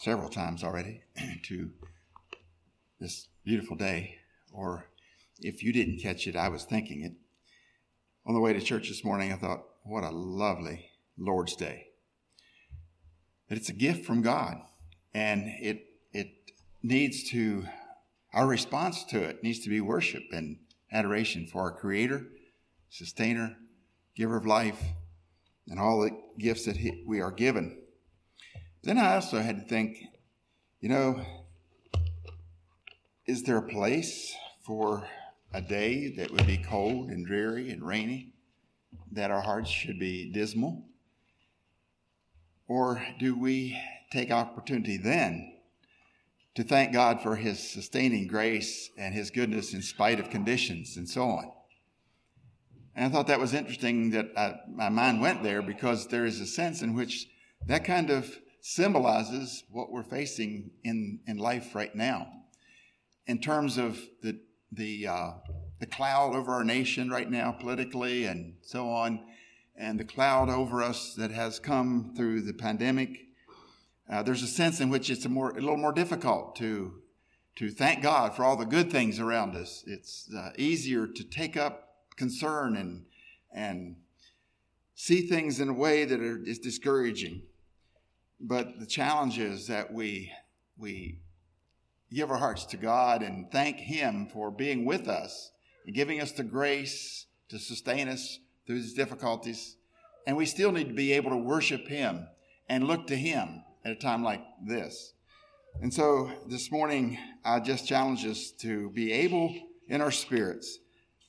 several times already to this beautiful day, or if you didn't catch it, I was thinking it. On the way to church this morning, I thought, what a lovely Lord's Day. That it's a gift from God, and it it needs to our response to it needs to be worship and adoration for our Creator, Sustainer, Giver of life, and all the gifts that he, we are given. Then I also had to think, you know, is there a place for a day that would be cold and dreary and rainy, that our hearts should be dismal? Or do we take opportunity then to thank God for his sustaining grace and his goodness in spite of conditions and so on? And I thought that was interesting that I, my mind went there because there is a sense in which that kind of symbolizes what we're facing in, in life right now. In terms of the, the, uh, the cloud over our nation right now, politically and so on, and the cloud over us that has come through the pandemic, uh, there's a sense in which it's a, more, a little more difficult to, to thank God for all the good things around us. It's uh, easier to take up concern and, and see things in a way that are, is discouraging. But the challenge is that we, we give our hearts to God and thank Him for being with us and giving us the grace to sustain us through these difficulties. And we still need to be able to worship Him and look to Him at a time like this. And so this morning, I just challenge us to be able in our spirits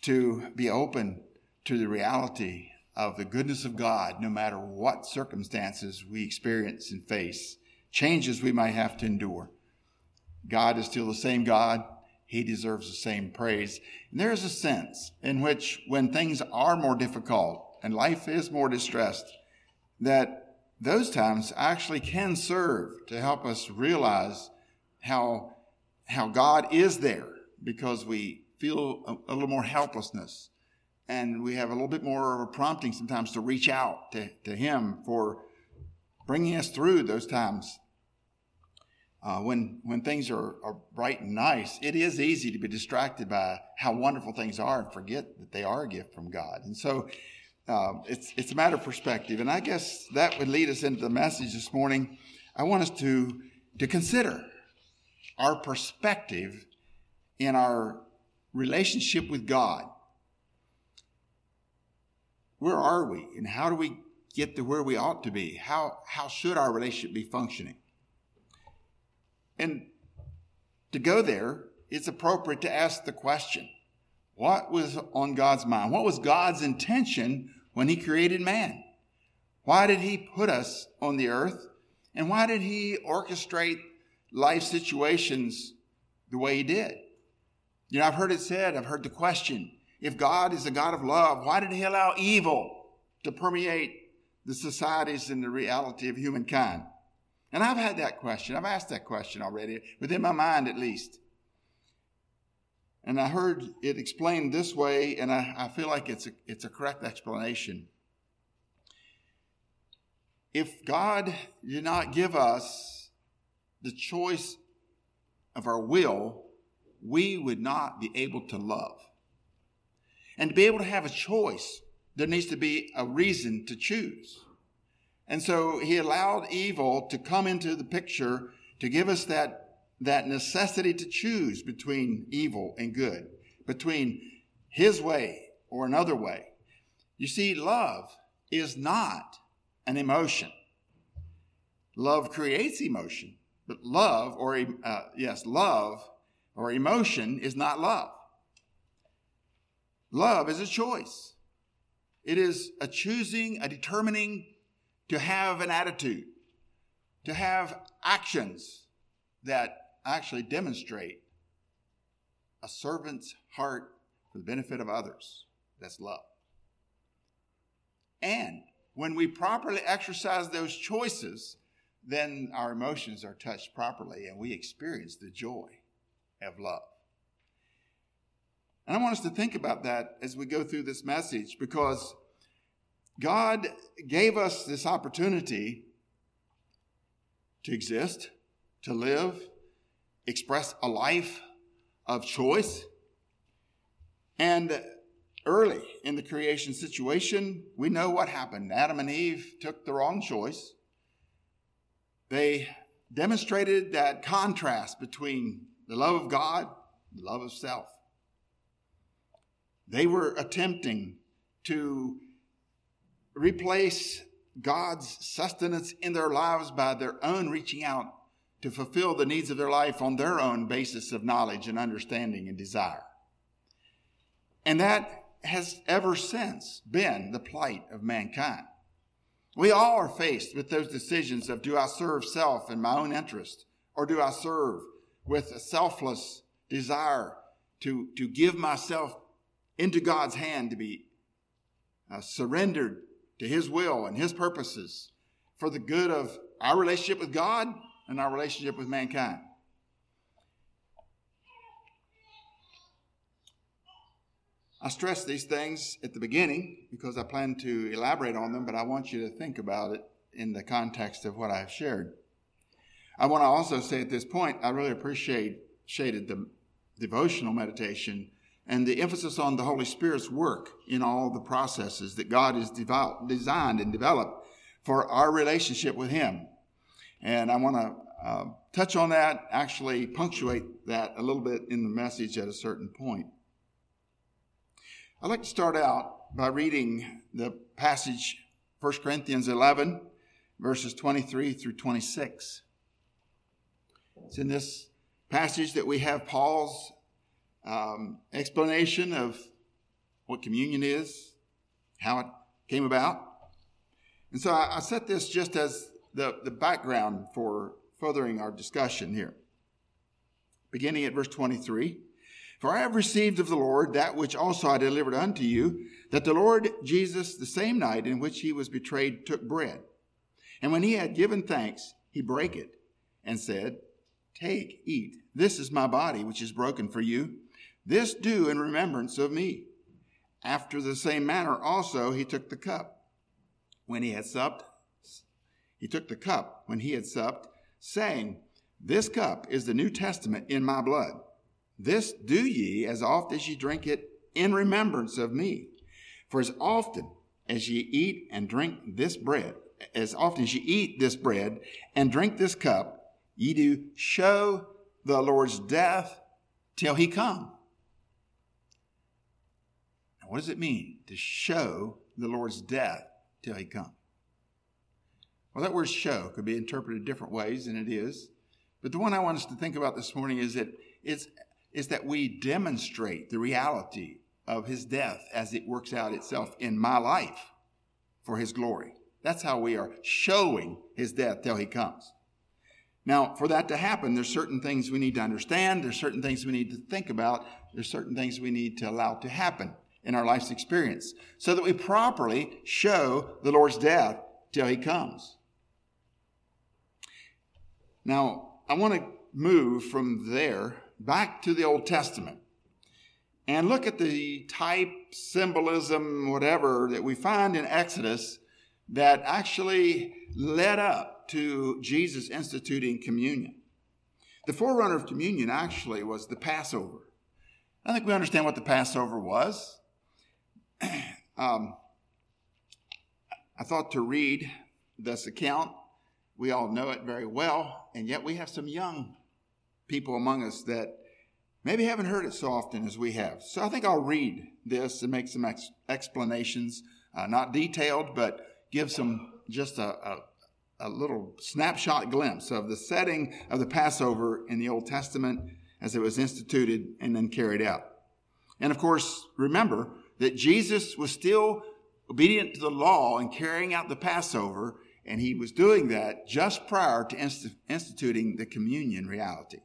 to be open to the reality of the goodness of God, no matter what circumstances we experience and face, changes we might have to endure. God is still the same God. He deserves the same praise. And there is a sense in which, when things are more difficult and life is more distressed, that those times actually can serve to help us realize how, how God is there because we feel a, a little more helplessness and we have a little bit more of a prompting sometimes to reach out to, to Him for bringing us through those times. Uh, when when things are, are bright and nice, it is easy to be distracted by how wonderful things are and forget that they are a gift from God. And so uh, it's it's a matter of perspective. And I guess that would lead us into the message this morning. I want us to to consider our perspective in our relationship with God where are we and how do we get to where we ought to be? How, how should our relationship be functioning? And to go there, it's appropriate to ask the question what was on God's mind? What was God's intention when He created man? Why did He put us on the earth? And why did He orchestrate life situations the way He did? You know, I've heard it said, I've heard the question if God is a God of love, why did he allow evil to permeate the societies and the reality of humankind? And I've had that question. I've asked that question already, within my mind at least. And I heard it explained this way, and I, I feel like it's a, it's a correct explanation. If God did not give us the choice of our will, we would not be able to love. And to be able to have a choice, there needs to be a reason to choose. And so he allowed evil to come into the picture to give us that, that necessity to choose between evil and good, between his way or another way. You see, love is not an emotion. Love creates emotion, but love, or uh, yes, love or emotion is not love. Love is a choice. It is a choosing, a determining to have an attitude, to have actions that actually demonstrate a servant's heart for the benefit of others. That's love. And when we properly exercise those choices, then our emotions are touched properly and we experience the joy of love. And I want us to think about that as we go through this message because God gave us this opportunity to exist, to live, express a life of choice. And early in the creation situation, we know what happened. Adam and Eve took the wrong choice. They demonstrated that contrast between the love of God, the love of self. They were attempting to replace God's sustenance in their lives by their own reaching out to fulfill the needs of their life on their own basis of knowledge and understanding and desire. And that has ever since been the plight of mankind. We all are faced with those decisions of do I serve self and my own interest, or do I serve with a selfless desire to, to give myself into God's hand to be uh, surrendered to His will and His purposes for the good of our relationship with God and our relationship with mankind. I stress these things at the beginning because I plan to elaborate on them, but I want you to think about it in the context of what I've shared. I want to also say at this point, I really appreciate shaded the devotional meditation and the emphasis on the Holy Spirit's work in all the processes that God has designed and developed for our relationship with Him. And I want to uh, touch on that, actually punctuate that a little bit in the message at a certain point. I'd like to start out by reading the passage 1 Corinthians 11, verses 23 through 26. It's in this passage that we have Paul's um, explanation of what communion is, how it came about. And so I, I set this just as the, the background for furthering our discussion here. Beginning at verse 23. For I have received of the Lord that which also I delivered unto you, that the Lord Jesus, the same night in which he was betrayed, took bread. And when he had given thanks, he brake it and said, Take, eat. This is my body, which is broken for you. This do in remembrance of me. After the same manner also he took the cup. When he had supped, he took the cup when he had supped, saying, This cup is the New Testament in my blood. This do ye as oft as ye drink it in remembrance of me. For as often as ye eat and drink this bread, as often as ye eat this bread and drink this cup, ye do show the Lord's death till he come. What does it mean to show the Lord's death till he comes? Well, that word show could be interpreted different ways, and it is. But the one I want us to think about this morning is that it's is that we demonstrate the reality of his death as it works out itself in my life for his glory. That's how we are showing his death till he comes. Now, for that to happen, there's certain things we need to understand, there's certain things we need to think about, there's certain things we need to allow to happen in our life's experience so that we properly show the Lord's death till he comes. Now, I want to move from there back to the Old Testament and look at the type, symbolism, whatever that we find in Exodus that actually led up to Jesus instituting communion. The forerunner of communion actually was the Passover. I think we understand what the Passover was. Um, I thought to read this account. We all know it very well, and yet we have some young people among us that maybe haven't heard it so often as we have. So I think I'll read this and make some ex- explanations, uh, not detailed, but give some just a, a, a little snapshot glimpse of the setting of the Passover in the Old Testament as it was instituted and then carried out. And of course, remember that Jesus was still obedient to the law and carrying out the Passover, and he was doing that just prior to inst- instituting the communion reality.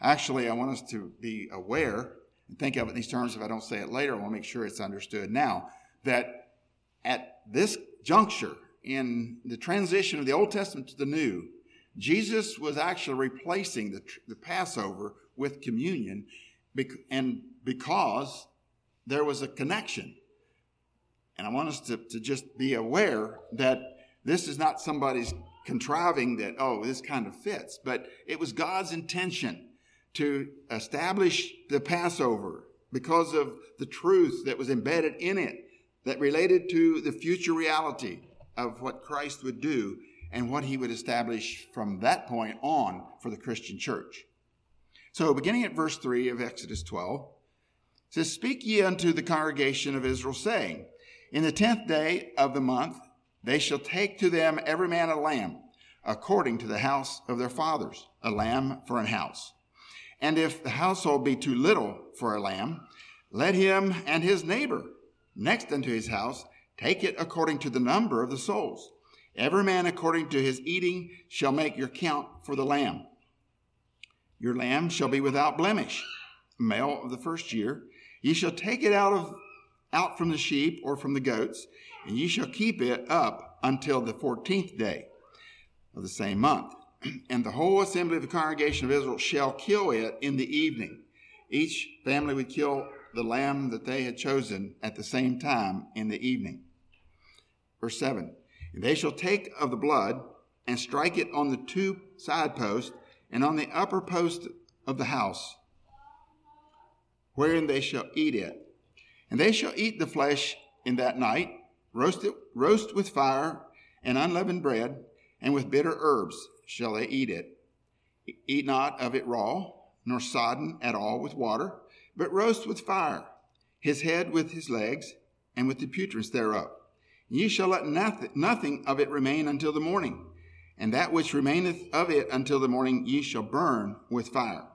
Actually, I want us to be aware and think of it in these terms. If I don't say it later, I want to make sure it's understood now that at this juncture in the transition of the Old Testament to the New, Jesus was actually replacing the, the Passover with communion, and because there was a connection. And I want us to, to just be aware that this is not somebody's contriving that, oh, this kind of fits. But it was God's intention to establish the Passover because of the truth that was embedded in it that related to the future reality of what Christ would do and what he would establish from that point on for the Christian church. So, beginning at verse 3 of Exodus 12, says, Speak ye unto the congregation of Israel, saying, In the tenth day of the month they shall take to them every man a lamb, according to the house of their fathers, a lamb for an house. And if the household be too little for a lamb, let him and his neighbor next unto his house take it according to the number of the souls. Every man according to his eating shall make your count for the lamb. Your lamb shall be without blemish, male of the first year. Ye shall take it out of out from the sheep or from the goats, and ye shall keep it up until the fourteenth day of the same month and the whole assembly of the congregation of Israel shall kill it in the evening. Each family would kill the lamb that they had chosen at the same time in the evening. Verse 7 And they shall take of the blood and strike it on the two side posts and on the upper post of the house, wherein they shall eat it. And they shall eat the flesh in that night, roast it, roast with fire and unleavened bread, and with bitter herbs shall they eat it. Eat not of it raw, nor sodden at all with water, but roast with fire, his head with his legs, and with the purtenance thereof. Ye shall let nothing of it remain until the morning, and that which remaineth of it until the morning ye shall burn with fire.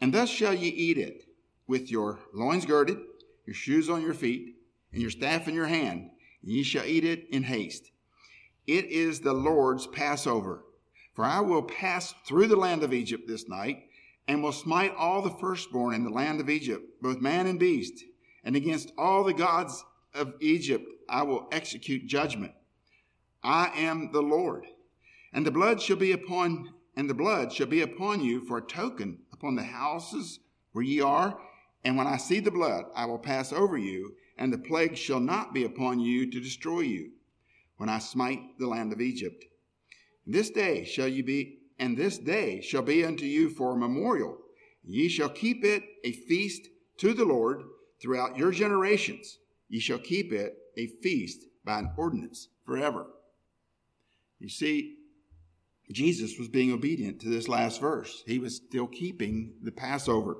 And thus shall ye eat it, with your loins girded, your shoes on your feet, and your staff in your hand, and ye shall eat it in haste. It is the Lord's Passover. For I will pass through the land of Egypt this night, and will smite all the firstborn in the land of Egypt, both man and beast. And against all the gods of Egypt I will execute judgment. I am the Lord. And the blood shall be upon and the blood shall be upon you for a token upon the houses where ye are. And when I see the blood, I will pass over you, and the plague shall not be upon you to destroy you when I smite the land of Egypt. This day shall you be, and this day shall be unto you for a memorial. Ye shall keep it a feast to the Lord throughout your generations. Ye shall keep it a feast by an ordinance forever. You see, Jesus was being obedient to this last verse. He was still keeping the Passover.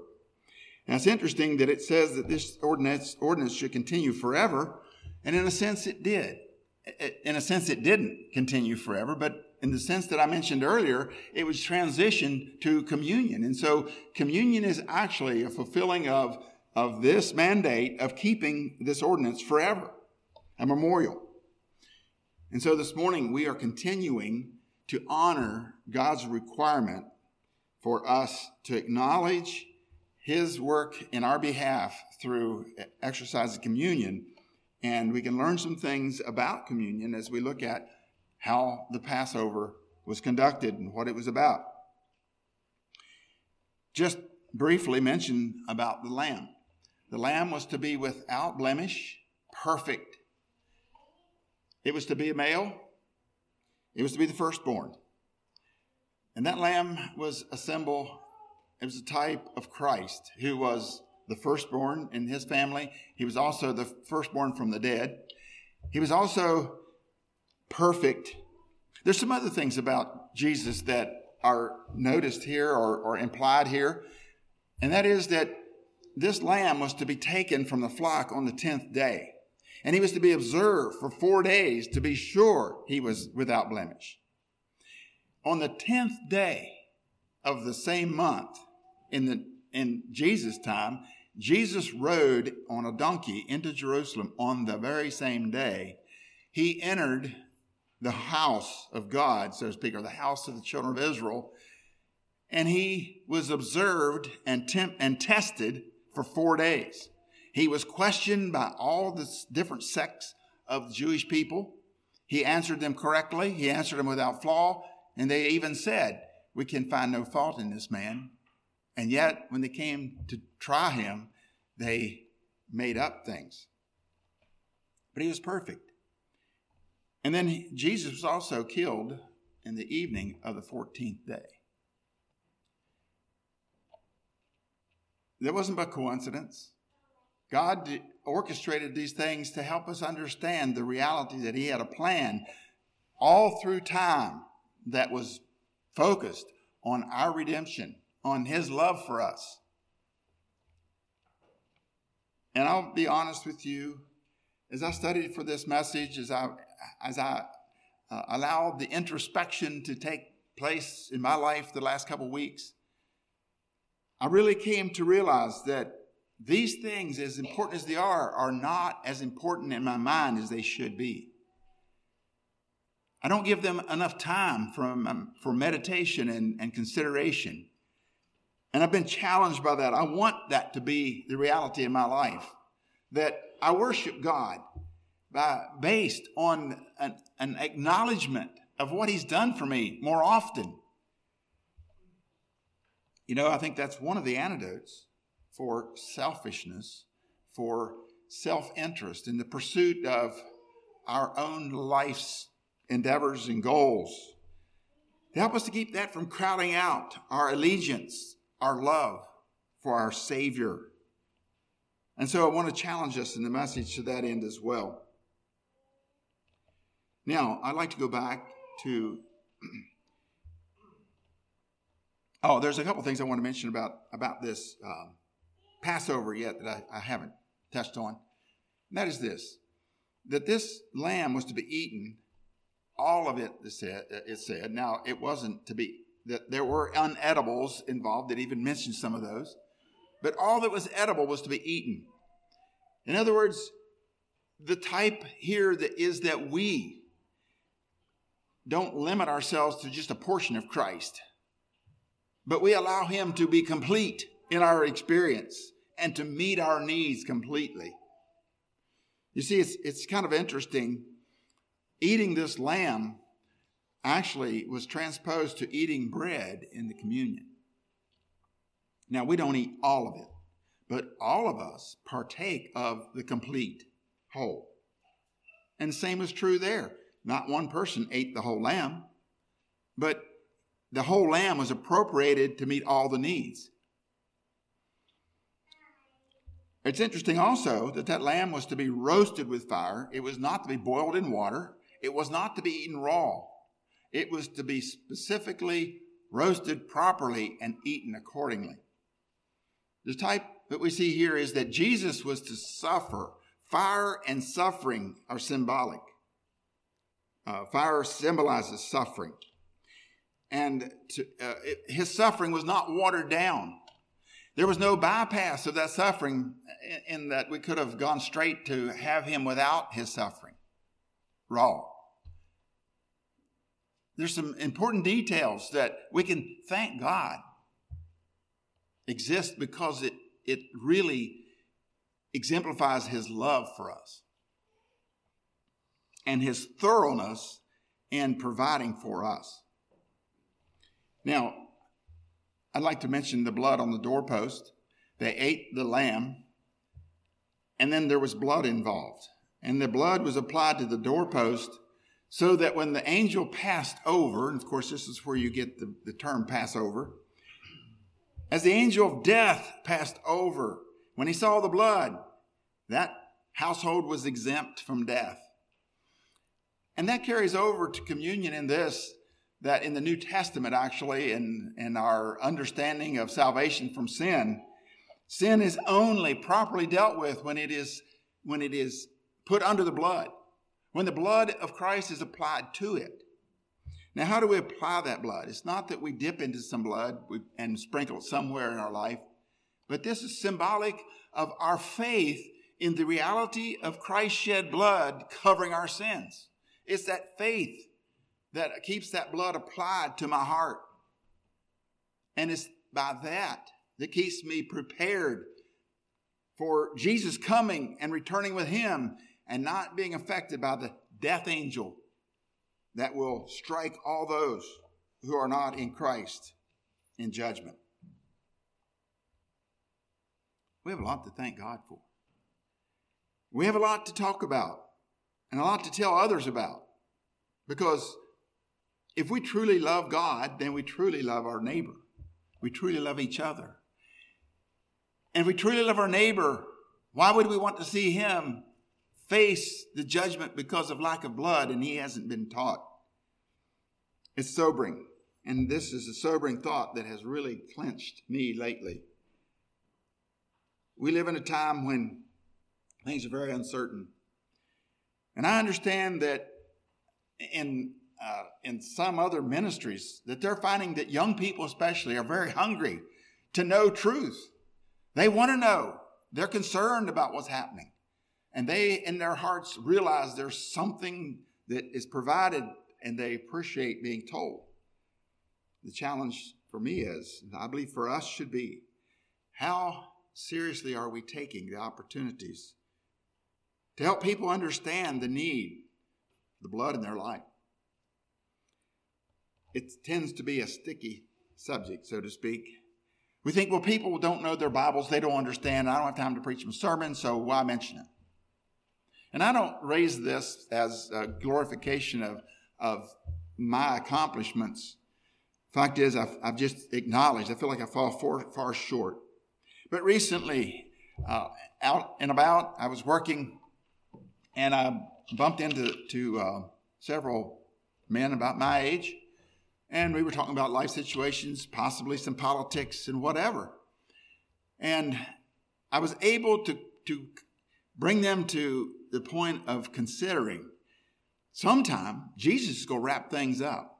Now it's interesting that it says that this ordinance, ordinance should continue forever, and in a sense it did in a sense, it didn't continue forever, but in the sense that I mentioned earlier, it was transitioned to communion. And so communion is actually a fulfilling of, of this mandate of keeping this ordinance forever, a memorial. And so this morning we are continuing to honor God's requirement for us to acknowledge his work in our behalf through exercise of communion and we can learn some things about communion as we look at how the Passover was conducted and what it was about. Just briefly mention about the lamb. The lamb was to be without blemish, perfect. It was to be a male. It was to be the firstborn. And that lamb was a symbol, it was a type of Christ who was the firstborn in his family. He was also the firstborn from the dead. He was also perfect. There's some other things about Jesus that are noticed here or, or implied here, and that is that this lamb was to be taken from the flock on the 10th day, and he was to be observed for four days to be sure he was without blemish. On the 10th day of the same month, in the in Jesus' time, Jesus rode on a donkey into Jerusalem on the very same day. He entered the house of God, so to speak, or the house of the children of Israel, and he was observed and, temp- and tested for four days. He was questioned by all the different sects of the Jewish people. He answered them correctly, he answered them without flaw, and they even said, We can find no fault in this man. And yet, when they came to try him, they made up things. But he was perfect. And then he, Jesus was also killed in the evening of the 14th day. That wasn't by coincidence. God orchestrated these things to help us understand the reality that He had a plan all through time that was focused on our redemption, on His love for us. And I'll be honest with you, as I studied for this message, as I as I uh, allowed the introspection to take place in my life the last couple weeks, I really came to realize that these things, as important as they are, are not as important in my mind as they should be. I don't give them enough time for, um, for meditation and, and consideration. And I've been challenged by that. I want that to be the reality in my life that I worship God by, based on an, an acknowledgement of what He's done for me more often. You know, I think that's one of the antidotes for selfishness, for self interest, in the pursuit of our own life's endeavors and goals. To help us to keep that from crowding out our allegiance, our love for our Savior. And so I want to challenge us in the message to that end as well. Now, I'd like to go back to. oh, there's a couple things I want to mention about, about this um, Passover yet that I, I haven't touched on. And that is this that this lamb was to be eaten, all of it, it said, it said. Now, it wasn't to be, that there were unedibles involved. It even mentioned some of those. But all that was edible was to be eaten. In other words, the type here that is that we don't limit ourselves to just a portion of Christ, but we allow Him to be complete in our experience and to meet our needs completely. You see, it's, it's kind of interesting. Eating this lamb actually was transposed to eating bread in the communion. Now, we don't eat all of it, but all of us partake of the complete whole. And the same is true there. Not one person ate the whole lamb, but the whole lamb was appropriated to meet all the needs. It's interesting also that that lamb was to be roasted with fire. It was not to be boiled in water. It was not to be eaten raw. It was to be specifically roasted properly and eaten accordingly. The type that we see here is that Jesus was to suffer. Fire and suffering are symbolic. Uh, fire symbolizes suffering. And to, uh, it, his suffering was not watered down. There was no bypass of that suffering in, in that we could have gone straight to have him without his suffering. Raw. There's some important details that we can thank God exist because it, it really exemplifies his love for us and his thoroughness in providing for us. Now, I'd like to mention the blood on the doorpost. They ate the lamb, and then there was blood involved. And the blood was applied to the doorpost so that when the angel passed over, and of course, this is where you get the, the term Passover, as the angel of death passed over, when he saw the blood, that household was exempt from death. And that carries over to communion in this that in the New Testament, actually, in, in our understanding of salvation from sin, sin is only properly dealt with when it is, when it is put under the blood, when the blood of Christ is applied to it. Now, how do we apply that blood? It's not that we dip into some blood and sprinkle it somewhere in our life, but this is symbolic of our faith in the reality of Christ's shed blood covering our sins. It's that faith that keeps that blood applied to my heart. And it's by that that keeps me prepared for Jesus coming and returning with him and not being affected by the death angel that will strike all those who are not in Christ in judgment. We have a lot to thank God for. We have a lot to talk about and a lot to tell others about. Because if we truly love God, then we truly love our neighbor. We truly love each other. And if we truly love our neighbor, why would we want to see him face the judgment because of lack of blood and he hasn't been taught? It's sobering. And this is a sobering thought that has really clenched me lately. We live in a time when things are very uncertain. And I understand that in uh, in some other ministries that they're finding that young people especially are very hungry to know truth they want to know they're concerned about what's happening and they in their hearts realize there's something that is provided and they appreciate being told the challenge for me is and i believe for us should be how seriously are we taking the opportunities to help people understand the need the blood in their life it tends to be a sticky subject, so to speak. We think, well, people don't know their Bibles, they don't understand. I don't have time to preach them a sermon, so why mention it? And I don't raise this as a glorification of, of my accomplishments. Fact is, I've, I've just acknowledged, I feel like I fall far, far short. But recently, uh, out and about, I was working and I bumped into to, uh, several men about my age and we were talking about life situations, possibly some politics and whatever. And I was able to, to bring them to the point of considering sometime Jesus is going to wrap things up.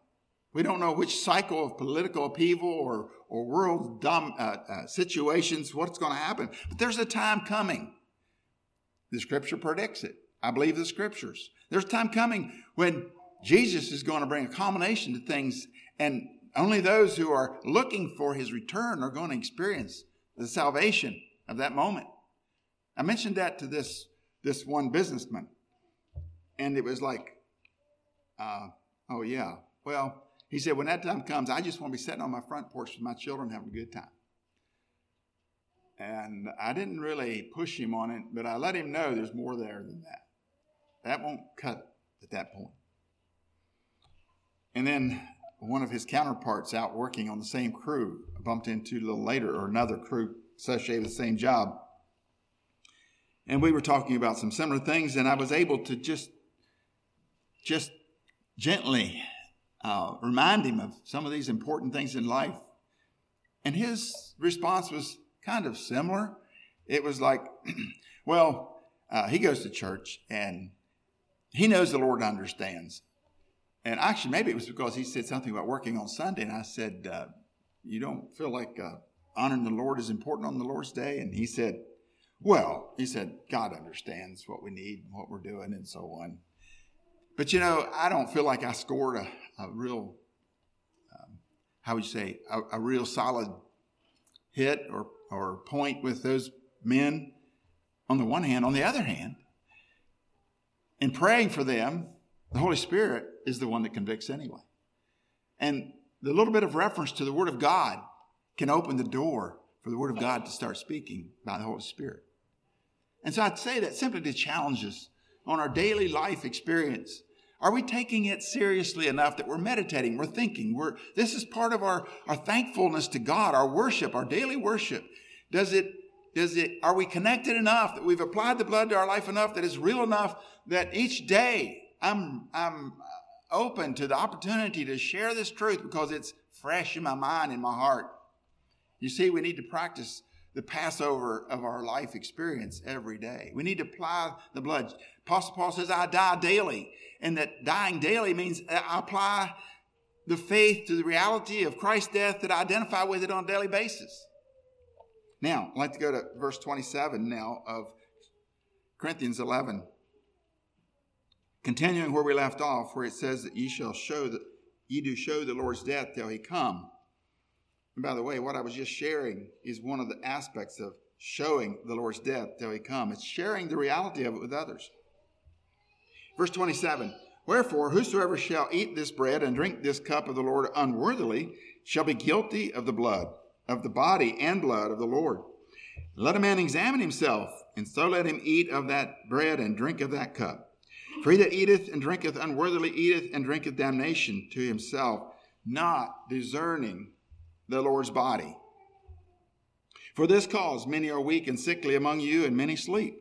We don't know which cycle of political upheaval or, or world dom, uh, uh, situations, what's going to happen. But there's a time coming. The scripture predicts it. I believe the scriptures. There's a time coming when Jesus is going to bring a culmination to things, and only those who are looking for his return are going to experience the salvation of that moment. I mentioned that to this, this one businessman, and it was like, uh, oh, yeah. Well, he said, when that time comes, I just want to be sitting on my front porch with my children having a good time. And I didn't really push him on it, but I let him know there's more there than that. That won't cut at that point. And then one of his counterparts out working on the same crew bumped into a little later, or another crew associated with the same job. And we were talking about some similar things, and I was able to just, just gently uh, remind him of some of these important things in life. And his response was kind of similar. It was like, well, uh, he goes to church and he knows the Lord understands. And actually, maybe it was because he said something about working on Sunday. And I said, uh, You don't feel like uh, honoring the Lord is important on the Lord's day? And he said, Well, he said, God understands what we need what we're doing and so on. But you know, I don't feel like I scored a, a real, um, how would you say, a, a real solid hit or, or point with those men on the one hand. On the other hand, in praying for them, the Holy Spirit is the one that convicts anyway. And the little bit of reference to the Word of God can open the door for the Word of God to start speaking by the Holy Spirit. And so I'd say that simply to challenge us on our daily life experience. Are we taking it seriously enough that we're meditating, we're thinking, we're, this is part of our, our thankfulness to God, our worship, our daily worship. Does it, does it, are we connected enough that we've applied the blood to our life enough that it's real enough that each day I'm, I'm open to the opportunity to share this truth because it's fresh in my mind and my heart. You see, we need to practice the Passover of our life experience every day. We need to apply the blood. Apostle Paul says, I die daily. And that dying daily means I apply the faith to the reality of Christ's death that I identify with it on a daily basis. Now, I'd like to go to verse 27 now of Corinthians 11. Continuing where we left off, where it says that ye shall show that ye do show the Lord's death till he come. And by the way, what I was just sharing is one of the aspects of showing the Lord's death till he come. It's sharing the reality of it with others. Verse 27 Wherefore, whosoever shall eat this bread and drink this cup of the Lord unworthily shall be guilty of the blood, of the body and blood of the Lord. Let a man examine himself, and so let him eat of that bread and drink of that cup. For he that eateth and drinketh unworthily eateth and drinketh damnation to himself, not discerning the Lord's body. For this cause many are weak and sickly among you, and many sleep.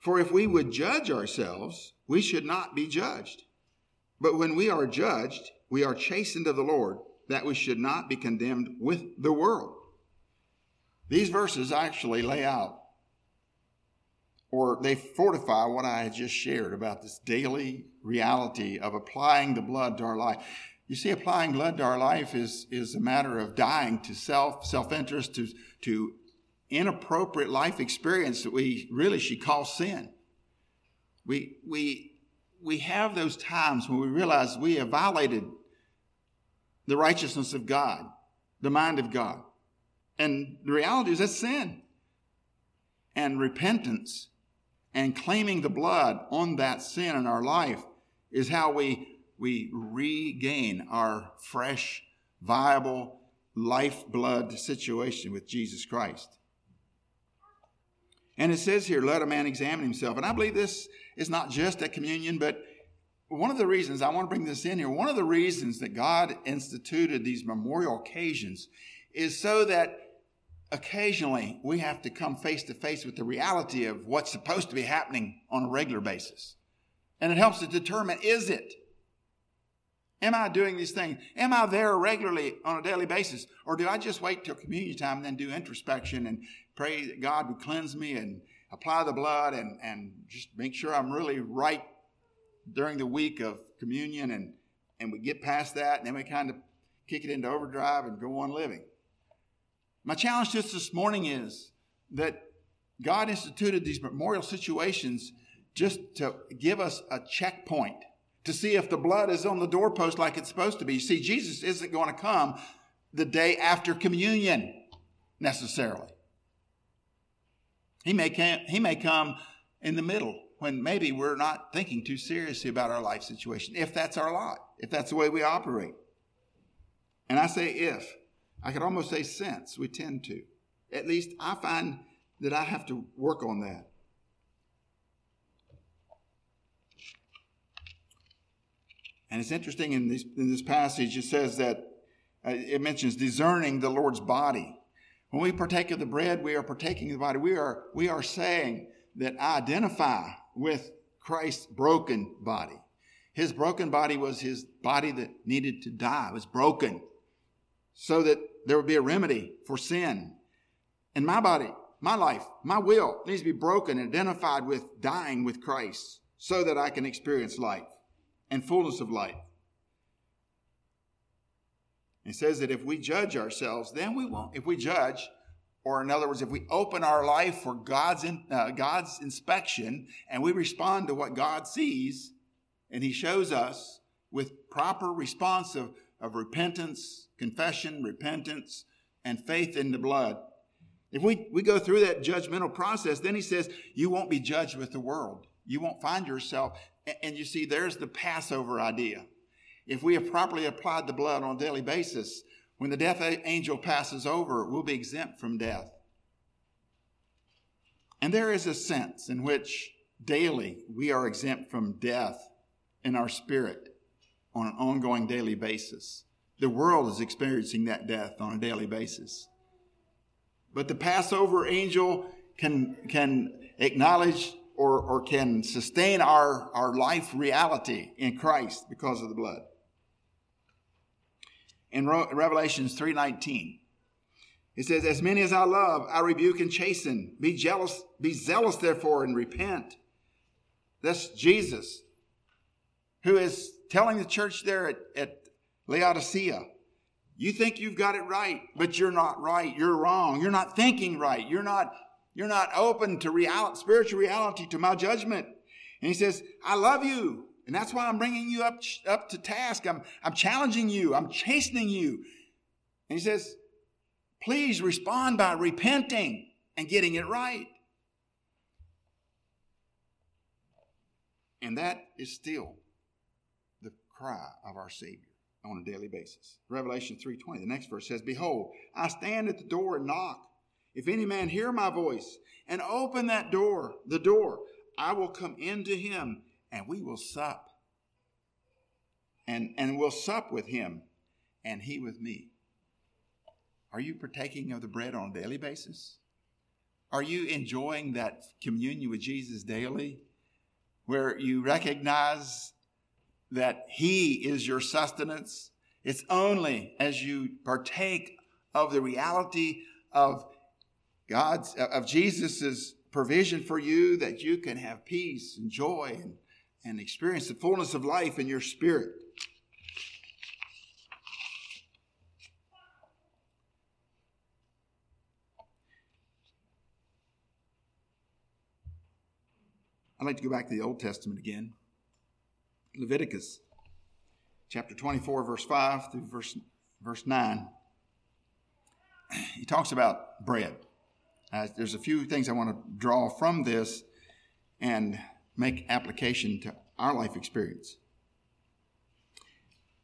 For if we would judge ourselves, we should not be judged. But when we are judged, we are chastened of the Lord, that we should not be condemned with the world. These verses actually lay out or they fortify what I had just shared about this daily reality of applying the blood to our life. You see, applying blood to our life is, is a matter of dying to self, self-interest, to, to inappropriate life experience that we really should call sin. We, we, we have those times when we realize we have violated the righteousness of God, the mind of God. And the reality is that's sin. And repentance and claiming the blood on that sin in our life is how we, we regain our fresh, viable, lifeblood situation with Jesus Christ. And it says here, let a man examine himself. And I believe this is not just at communion, but one of the reasons I want to bring this in here, one of the reasons that God instituted these memorial occasions is so that occasionally we have to come face to face with the reality of what's supposed to be happening on a regular basis. And it helps to determine is it? Am I doing these things? Am I there regularly on a daily basis? Or do I just wait till communion time and then do introspection and pray that God would cleanse me and apply the blood and, and just make sure I'm really right during the week of communion and, and we get past that and then we kind of kick it into overdrive and go on living? My challenge us this morning is that God instituted these memorial situations just to give us a checkpoint to see if the blood is on the doorpost like it's supposed to be. You see, Jesus isn't going to come the day after communion necessarily. He may, come, he may come in the middle when maybe we're not thinking too seriously about our life situation, if that's our lot, if that's the way we operate. And I say if. I could almost say since we tend to. At least I find that I have to work on that. And it's interesting in this, in this passage, it says that uh, it mentions discerning the Lord's body. When we partake of the bread, we are partaking of the body. We are, we are saying that I identify with Christ's broken body. His broken body was his body that needed to die. It was broken so that there would be a remedy for sin. And my body, my life, my will needs to be broken and identified with dying with Christ so that I can experience life and fullness of life. It says that if we judge ourselves, then we won't. If we judge, or in other words, if we open our life for God's, in, uh, God's inspection and we respond to what God sees and He shows us with proper response of, of repentance, confession, repentance, and faith in the blood. If we, we go through that judgmental process, then he says, you won't be judged with the world. You won't find yourself. And you see, there's the Passover idea. If we have properly applied the blood on a daily basis, when the death angel passes over, we'll be exempt from death. And there is a sense in which daily we are exempt from death in our spirit on an ongoing daily basis. The world is experiencing that death on a daily basis. But the Passover angel can, can acknowledge or, or can sustain our, our life reality in Christ because of the blood. In Revelations 3.19, it says, As many as I love, I rebuke and chasten. Be jealous, be zealous therefore and repent. That's Jesus, who is telling the church there at, at Laodicea. You think you've got it right, but you're not right. You're wrong. You're not thinking right. You're not, you're not open to reality, spiritual reality, to my judgment. And he says, I love you. And that's why I'm bringing you up, up to task. I'm, I'm challenging you. I'm chastening you. And he says, please respond by repenting and getting it right. And that is still the cry of our Savior on a daily basis. Revelation 3:20, the next verse says, "Behold, I stand at the door and knock. If any man hear my voice and open that door, the door, I will come into him and we will sup. And, and we'll sup with him, and he with me. Are you partaking of the bread on a daily basis? Are you enjoying that communion with Jesus daily, where you recognize that He is your sustenance? It's only as you partake of the reality of God's, of Jesus's provision for you that you can have peace and joy and, and experience the fullness of life in your spirit. I'd like to go back to the Old Testament again. Leviticus chapter 24, verse 5 through verse, verse 9. He talks about bread. Uh, there's a few things I want to draw from this and make application to our life experience.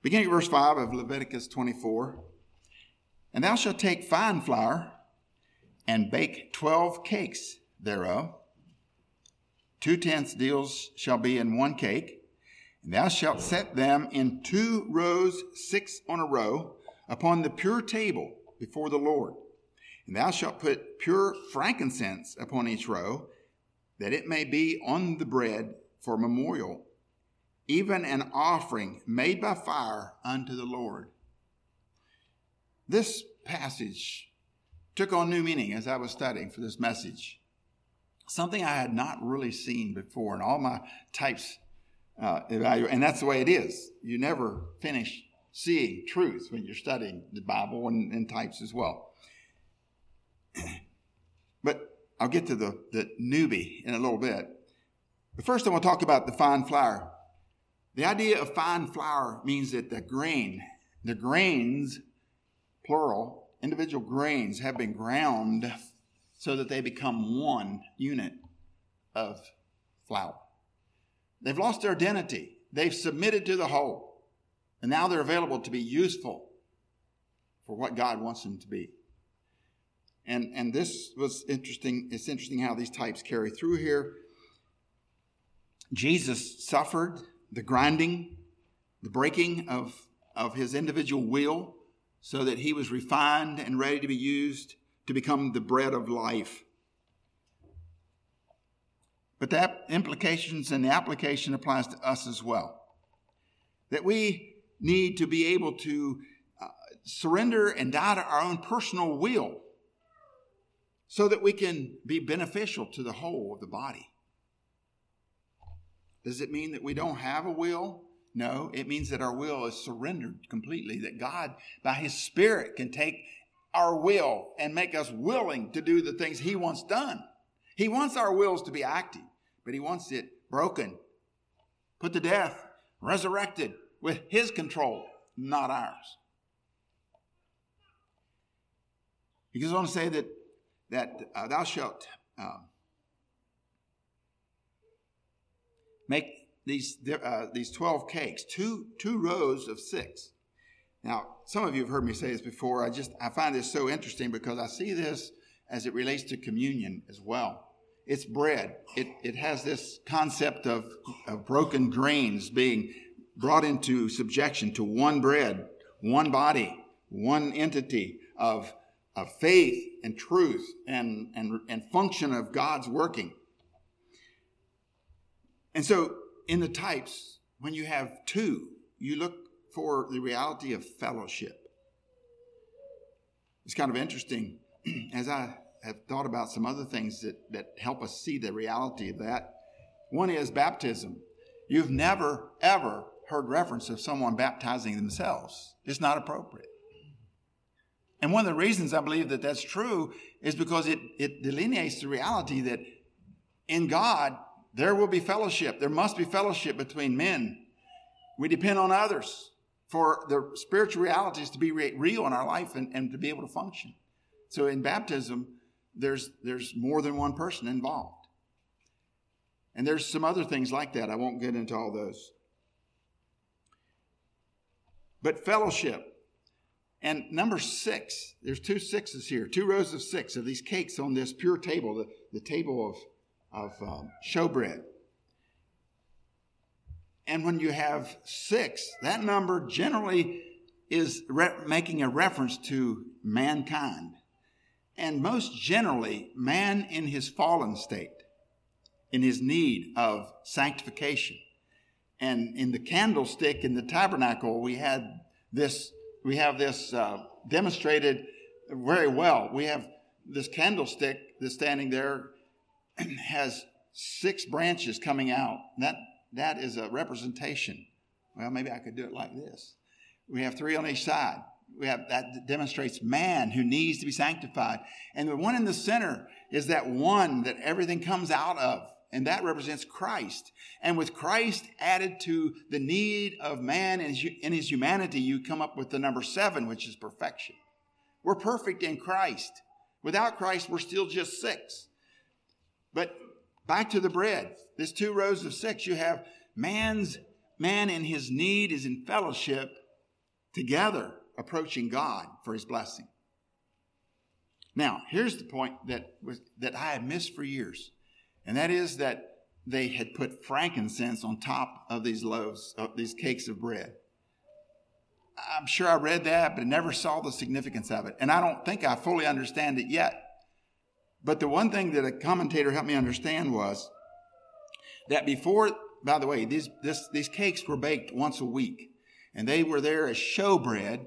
Beginning at verse 5 of Leviticus 24 And thou shalt take fine flour and bake twelve cakes thereof Two tenths deals shall be in one cake, and thou shalt set them in two rows, six on a row, upon the pure table before the Lord. And thou shalt put pure frankincense upon each row, that it may be on the bread for memorial, even an offering made by fire unto the Lord. This passage took on new meaning as I was studying for this message something I had not really seen before in all my types uh, and that's the way it is. You never finish seeing truth when you're studying the Bible and, and types as well. but I'll get to the, the newbie in a little bit. But first, I want to talk about the fine flour. The idea of fine flour means that the grain, the grains, plural, individual grains have been ground so that they become one unit of flour. They've lost their identity. They've submitted to the whole. And now they're available to be useful for what God wants them to be. And, and this was interesting. It's interesting how these types carry through here. Jesus suffered the grinding, the breaking of, of his individual will so that he was refined and ready to be used to become the bread of life. But that implications and the application applies to us as well. That we need to be able to uh, surrender and die to our own personal will so that we can be beneficial to the whole of the body. Does it mean that we don't have a will? No, it means that our will is surrendered completely, that God, by His Spirit, can take our will and make us willing to do the things He wants done. He wants our wills to be active, but He wants it broken, put to death, resurrected with His control, not ours. He goes on to say that, that uh, thou shalt um, make these, uh, these 12 cakes, two, two rows of six. Now, some of you have heard me say this before. I just I find this so interesting because I see this as it relates to communion as well. It's bread. It, it has this concept of, of broken grains being brought into subjection to one bread, one body, one entity of, of faith and truth and, and, and function of God's working. And so in the types, when you have two, you look for the reality of fellowship. It's kind of interesting as I have thought about some other things that, that help us see the reality of that. One is baptism. You've never, ever heard reference of someone baptizing themselves. It's not appropriate. And one of the reasons I believe that that's true is because it, it delineates the reality that in God, there will be fellowship. There must be fellowship between men. We depend on others for the spiritual realities to be real in our life and, and to be able to function. So in baptism, there's, there's more than one person involved. And there's some other things like that. I won't get into all those. But fellowship. And number six, there's two sixes here, two rows of six of these cakes on this pure table, the, the table of, of um, showbread. And when you have six, that number generally is re- making a reference to mankind. And most generally, man in his fallen state, in his need of sanctification. And in the candlestick in the tabernacle, we had this, we have this uh, demonstrated very well. We have this candlestick that's standing there has six branches coming out. That that is a representation. Well, maybe I could do it like this. We have three on each side. We have that demonstrates man who needs to be sanctified. And the one in the center is that one that everything comes out of. And that represents Christ. And with Christ added to the need of man in his humanity, you come up with the number seven, which is perfection. We're perfect in Christ. Without Christ, we're still just six. But back to the bread. There's two rows of six. You have man's man in his need is in fellowship together approaching God for his blessing. Now, here's the point that was that I had missed for years, and that is that they had put frankincense on top of these loaves, of these cakes of bread. I'm sure I read that, but never saw the significance of it. And I don't think I fully understand it yet. But the one thing that a commentator helped me understand was that before, by the way, these, this, these cakes were baked once a week, and they were there as showbread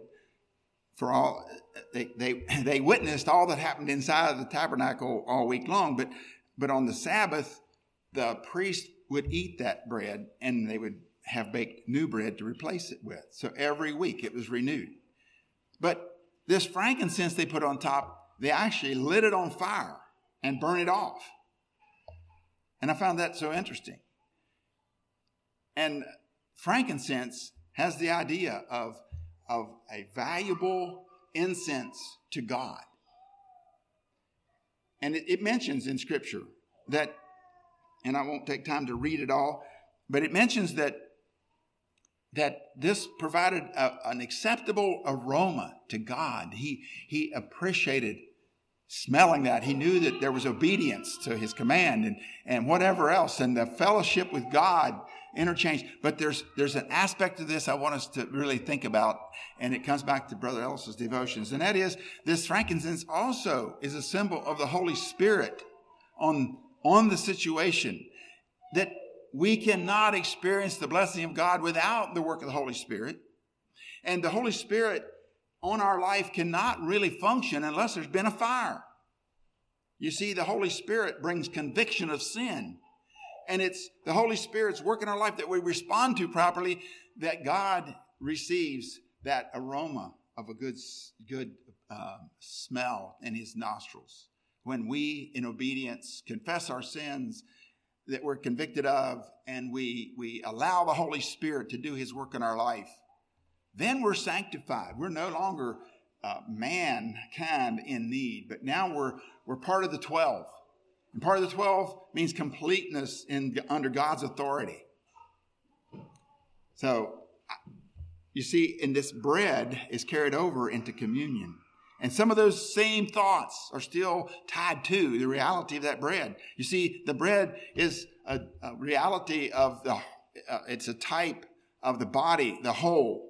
for all. They, they, they witnessed all that happened inside of the tabernacle all week long, but, but on the Sabbath, the priest would eat that bread and they would have baked new bread to replace it with. So every week it was renewed. But this frankincense they put on top, they actually lit it on fire and burn it off. And I found that so interesting. And frankincense has the idea of, of a valuable incense to God. And it, it mentions in Scripture that, and I won't take time to read it all, but it mentions that that this provided a, an acceptable aroma to God. He, he appreciated smelling that. He knew that there was obedience to his command and, and whatever else, and the fellowship with God interchanged. But there's, there's an aspect of this I want us to really think about, and it comes back to Brother Ellis's devotions, and that is this frankincense also is a symbol of the Holy Spirit on, on the situation that we cannot experience the blessing of God without the work of the Holy Spirit. And the Holy Spirit on our life cannot really function unless there's been a fire. You see, the Holy Spirit brings conviction of sin. And it's the Holy Spirit's work in our life that we respond to properly that God receives that aroma of a good, good uh, smell in his nostrils. When we, in obedience, confess our sins that we're convicted of and we, we allow the Holy Spirit to do his work in our life, then we're sanctified. We're no longer uh, mankind in need, but now we're, we're part of the 12. And part of the 12 means completeness in, under God's authority. So, you see, in this bread is carried over into communion. And some of those same thoughts are still tied to the reality of that bread. You see, the bread is a, a reality of the, uh, it's a type of the body, the whole.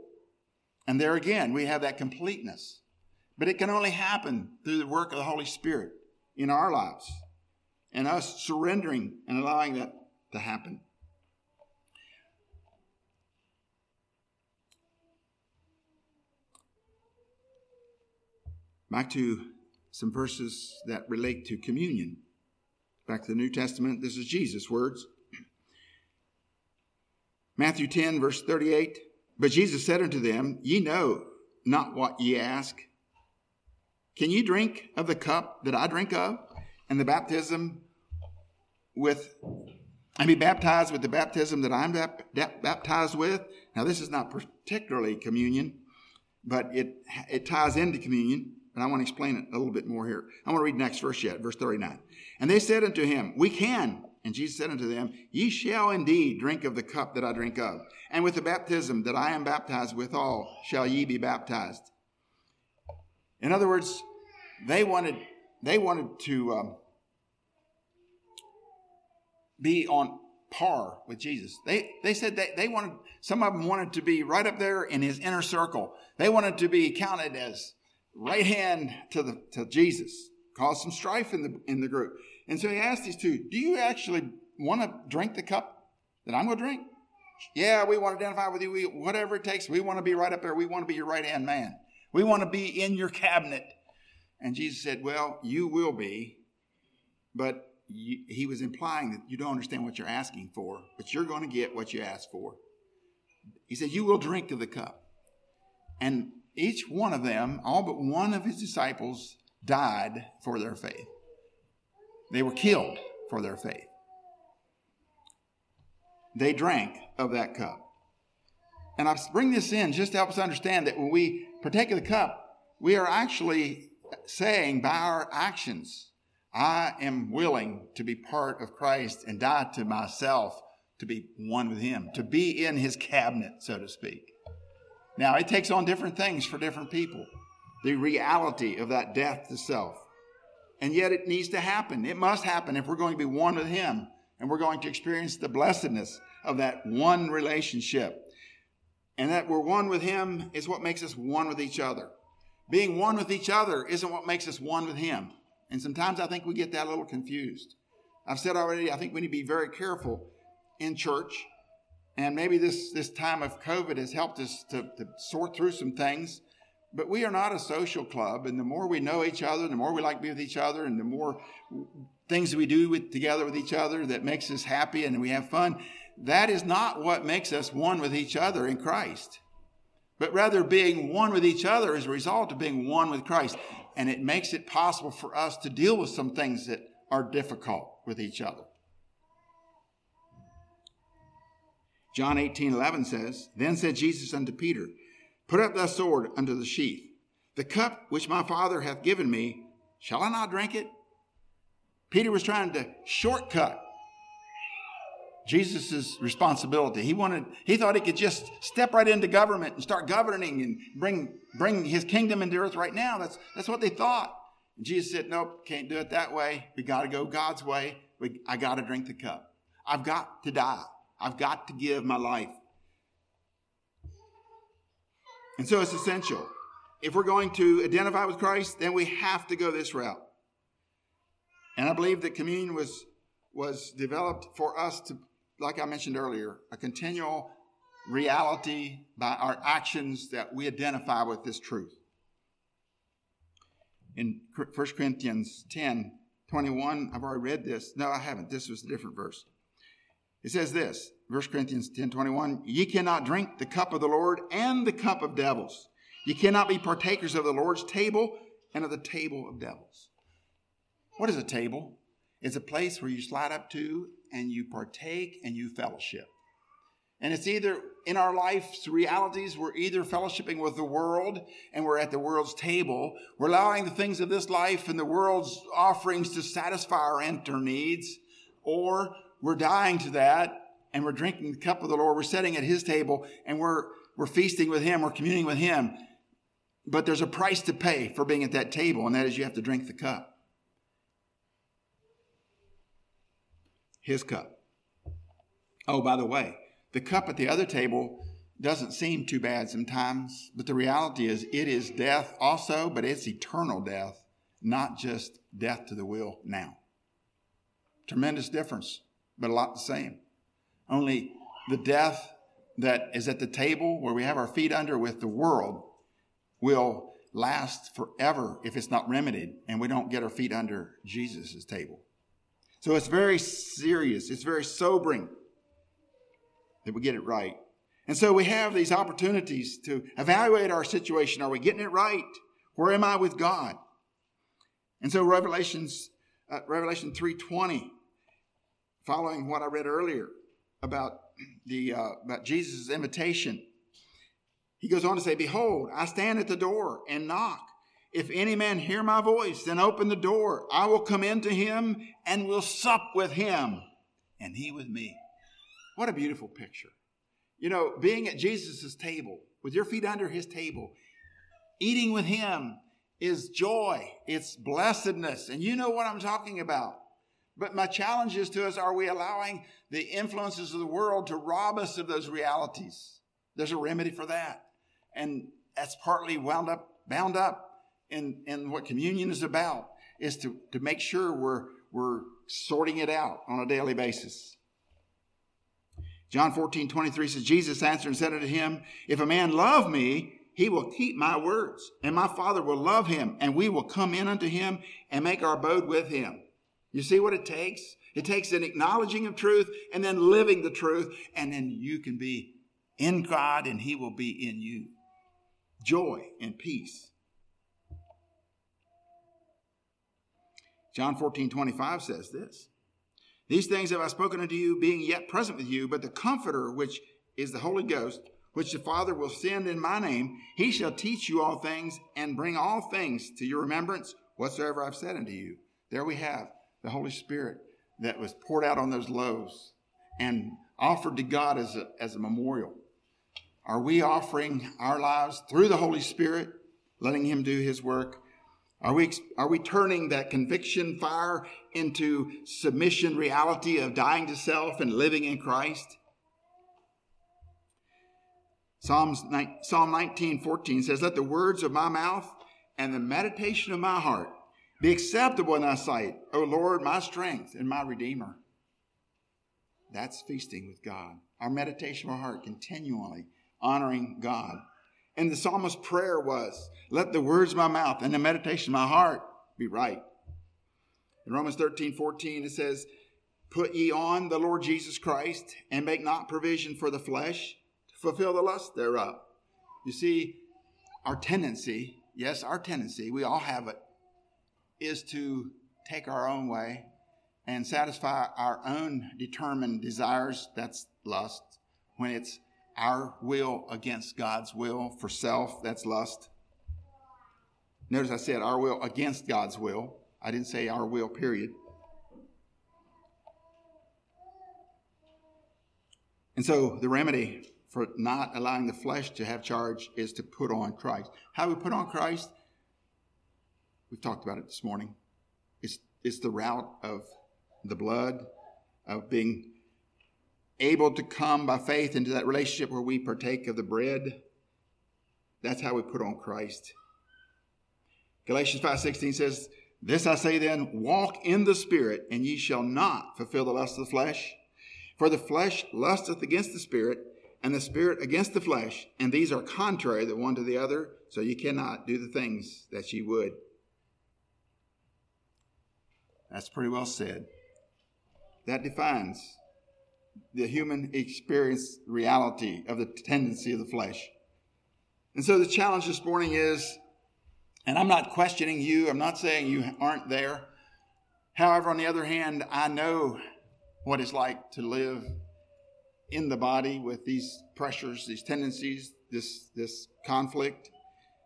And there again, we have that completeness. But it can only happen through the work of the Holy Spirit in our lives and us surrendering and allowing that to happen. Back to some verses that relate to communion. Back to the New Testament, this is Jesus' words. Matthew 10, verse 38. But Jesus said unto them, Ye know not what ye ask. Can ye drink of the cup that I drink of, and the baptism with, and be baptized with the baptism that I'm baptized with? Now, this is not particularly communion, but it, it ties into communion. And I want to explain it a little bit more here. I want to read next verse yet, verse 39. And they said unto him, We can. And Jesus said unto them, Ye shall indeed drink of the cup that I drink of, and with the baptism that I am baptized withal shall ye be baptized. In other words, they wanted they wanted to um, be on par with Jesus. They, they said they, they wanted, some of them wanted to be right up there in his inner circle. They wanted to be counted as right hand to the, to Jesus, cause some strife in the, in the group. And so he asked these two, do you actually want to drink the cup that I'm going to drink? Yeah, we want to identify with you. We, whatever it takes, we want to be right up there. We want to be your right hand man. We want to be in your cabinet. And Jesus said, Well, you will be, but you, he was implying that you don't understand what you're asking for, but you're going to get what you ask for. He said, You will drink of the cup. And each one of them, all but one of his disciples, died for their faith. They were killed for their faith. They drank of that cup. And I bring this in just to help us understand that when we partake of the cup, we are actually saying by our actions, I am willing to be part of Christ and die to myself to be one with Him, to be in His cabinet, so to speak. Now, it takes on different things for different people. The reality of that death to self. And yet it needs to happen. It must happen if we're going to be one with Him and we're going to experience the blessedness of that one relationship. And that we're one with Him is what makes us one with each other. Being one with each other isn't what makes us one with Him. And sometimes I think we get that a little confused. I've said already, I think we need to be very careful in church. And maybe this, this time of COVID has helped us to, to sort through some things. But we are not a social club. And the more we know each other, the more we like to be with each other, and the more things we do with, together with each other that makes us happy and we have fun, that is not what makes us one with each other in Christ. But rather, being one with each other is a result of being one with Christ and it makes it possible for us to deal with some things that are difficult with each other. John 18 11 says, Then said Jesus unto Peter, Put up thy sword unto the sheath. The cup which my Father hath given me, shall I not drink it? Peter was trying to shortcut Jesus' responsibility. He wanted, he thought he could just step right into government and start governing and bring, bring his kingdom into earth right now. That's, that's what they thought. And Jesus said, Nope, can't do it that way. We got to go God's way. We, I got to drink the cup. I've got to die. I've got to give my life. And so it's essential. If we're going to identify with Christ, then we have to go this route. And I believe that communion was, was developed for us to like I mentioned earlier, a continual reality by our actions that we identify with this truth. In 1 Corinthians 10 21, I've already read this. No, I haven't. This was a different verse. It says this 1 Corinthians 10 21, ye cannot drink the cup of the Lord and the cup of devils. Ye cannot be partakers of the Lord's table and of the table of devils. What is a table? It's a place where you slide up to and you partake and you fellowship. And it's either in our life's realities, we're either fellowshipping with the world and we're at the world's table. We're allowing the things of this life and the world's offerings to satisfy our enter needs, or we're dying to that and we're drinking the cup of the Lord. We're sitting at his table and we're, we're feasting with him. We're communing with him. But there's a price to pay for being at that table, and that is you have to drink the cup. His cup. Oh, by the way, the cup at the other table doesn't seem too bad sometimes, but the reality is it is death also, but it's eternal death, not just death to the will now. Tremendous difference, but a lot the same. Only the death that is at the table where we have our feet under with the world will last forever if it's not remedied and we don't get our feet under Jesus' table. So it's very serious, it's very sobering that we get it right. And so we have these opportunities to evaluate our situation. Are we getting it right? Where am I with God? And so Revelations, uh, Revelation 3.20, following what I read earlier about the uh, about Jesus' invitation, he goes on to say, Behold, I stand at the door and knock. If any man hear my voice, then open the door. I will come into him and will sup with him, and he with me. What a beautiful picture. You know, being at Jesus' table, with your feet under his table, eating with him is joy, it's blessedness. And you know what I'm talking about. But my challenge is to us are we allowing the influences of the world to rob us of those realities? There's a remedy for that. And that's partly wound up, bound up in, in what communion is about, is to, to make sure we're, we're sorting it out on a daily basis. John 14, 23 says, Jesus answered and said unto him, If a man love me, he will keep my words, and my Father will love him, and we will come in unto him and make our abode with him. You see what it takes? It takes an acknowledging of truth and then living the truth, and then you can be in God and he will be in you. Joy and peace. John 14, 25 says this These things have I spoken unto you, being yet present with you, but the Comforter, which is the Holy Ghost, which the Father will send in my name, he shall teach you all things and bring all things to your remembrance whatsoever I've said unto you. There we have the Holy Spirit that was poured out on those loaves and offered to God as a, as a memorial. Are we offering our lives through the Holy Spirit, letting Him do His work? Are we, are we turning that conviction fire into submission reality of dying to self and living in Christ? Psalms, Psalm 19, 14 says, Let the words of my mouth and the meditation of my heart be acceptable in thy sight, O Lord, my strength and my redeemer. That's feasting with God. Our meditation of our heart continually honoring God. And the psalmist's prayer was, Let the words of my mouth and the meditation of my heart be right. In Romans 13, 14, it says, Put ye on the Lord Jesus Christ and make not provision for the flesh to fulfill the lust thereof. You see, our tendency, yes, our tendency, we all have it, is to take our own way and satisfy our own determined desires. That's lust. When it's our will against God's will for self, that's lust. Notice I said our will against God's will. I didn't say our will, period. And so the remedy for not allowing the flesh to have charge is to put on Christ. How we put on Christ? We've talked about it this morning. It's, it's the route of the blood, of being able to come by faith into that relationship where we partake of the bread. That's how we put on Christ. Galatians 5:16 says, "This I say then, walk in the spirit, and ye shall not fulfill the lust of the flesh. For the flesh lusteth against the spirit, and the spirit against the flesh, and these are contrary the one to the other, so ye cannot do the things that ye would." That's pretty well said. That defines the human experience reality of the tendency of the flesh. And so the challenge this morning is, and I'm not questioning you, I'm not saying you aren't there. However, on the other hand, I know what it's like to live in the body with these pressures, these tendencies, this, this conflict.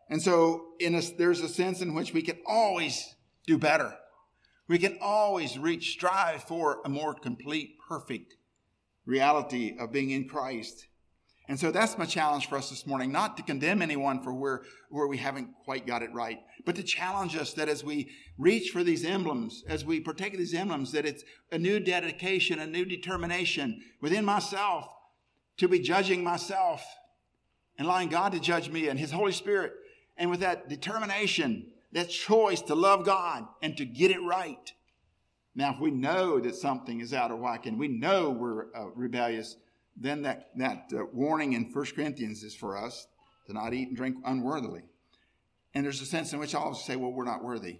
And so in a, there's a sense in which we can always do better. We can always reach, strive for a more complete, perfect reality of being in Christ. And so that's my challenge for us this morning, not to condemn anyone for where, where we haven't quite got it right, but to challenge us that as we reach for these emblems, as we partake of these emblems, that it's a new dedication, a new determination within myself to be judging myself and allowing God to judge me and His Holy Spirit. And with that determination, that choice to love God and to get it right, now, if we know that something is out of whack and we know we're uh, rebellious, then that, that uh, warning in 1 Corinthians is for us to not eat and drink unworthily. And there's a sense in which all of us say, well, we're not worthy.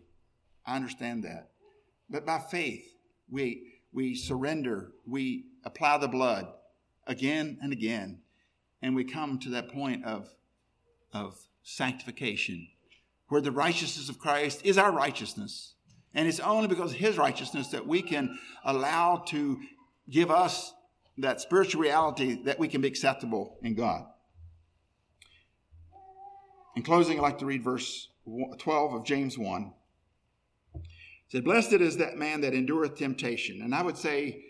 I understand that. But by faith, we, we surrender, we apply the blood again and again, and we come to that point of, of sanctification, where the righteousness of Christ is our righteousness and it's only because of his righteousness that we can allow to give us that spiritual reality that we can be acceptable in God. In closing, I'd like to read verse 12 of James 1. It said, Blessed is that man that endureth temptation. And I would say,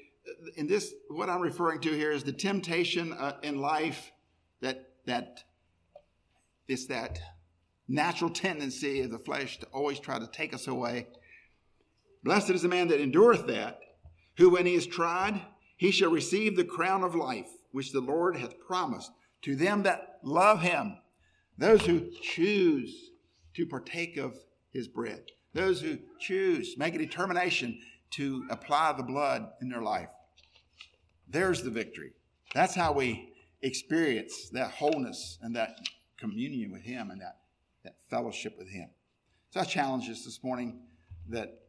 in this, what I'm referring to here is the temptation uh, in life that, that it's that natural tendency of the flesh to always try to take us away Blessed is the man that endureth that. who when he is tried, he shall receive the crown of life, which the Lord hath promised to them that love him, those who choose to partake of his bread, those who choose, make a determination to apply the blood in their life. There's the victory. That's how we experience that wholeness and that communion with him and that, that fellowship with him. So I challenge us this morning that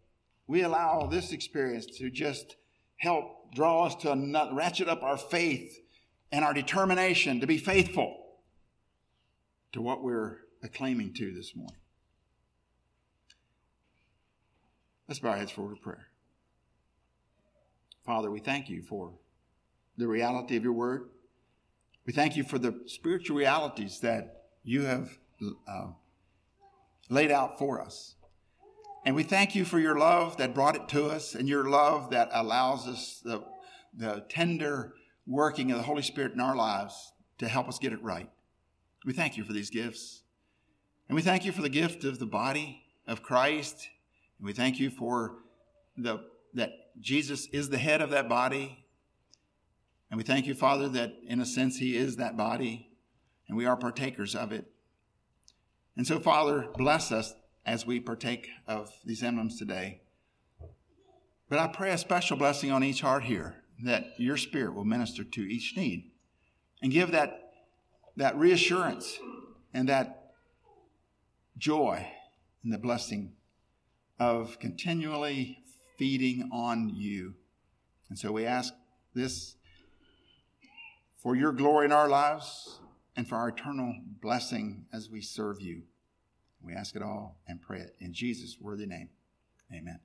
we allow this experience to just help draw us to another, ratchet up our faith and our determination to be faithful to what we're acclaiming to this morning. Let's bow our heads forward to prayer. Father, we thank you for the reality of your word. We thank you for the spiritual realities that you have uh, laid out for us. And we thank you for your love that brought it to us and your love that allows us the, the tender working of the Holy Spirit in our lives to help us get it right. We thank you for these gifts. And we thank you for the gift of the body of Christ. And we thank you for the, that Jesus is the head of that body. And we thank you, Father, that in a sense he is that body and we are partakers of it. And so, Father, bless us as we partake of these emblems today. But I pray a special blessing on each heart here that your spirit will minister to each need and give that, that reassurance and that joy and the blessing of continually feeding on you. And so we ask this for your glory in our lives and for our eternal blessing as we serve you. We ask it all and pray it in Jesus' worthy name. Amen.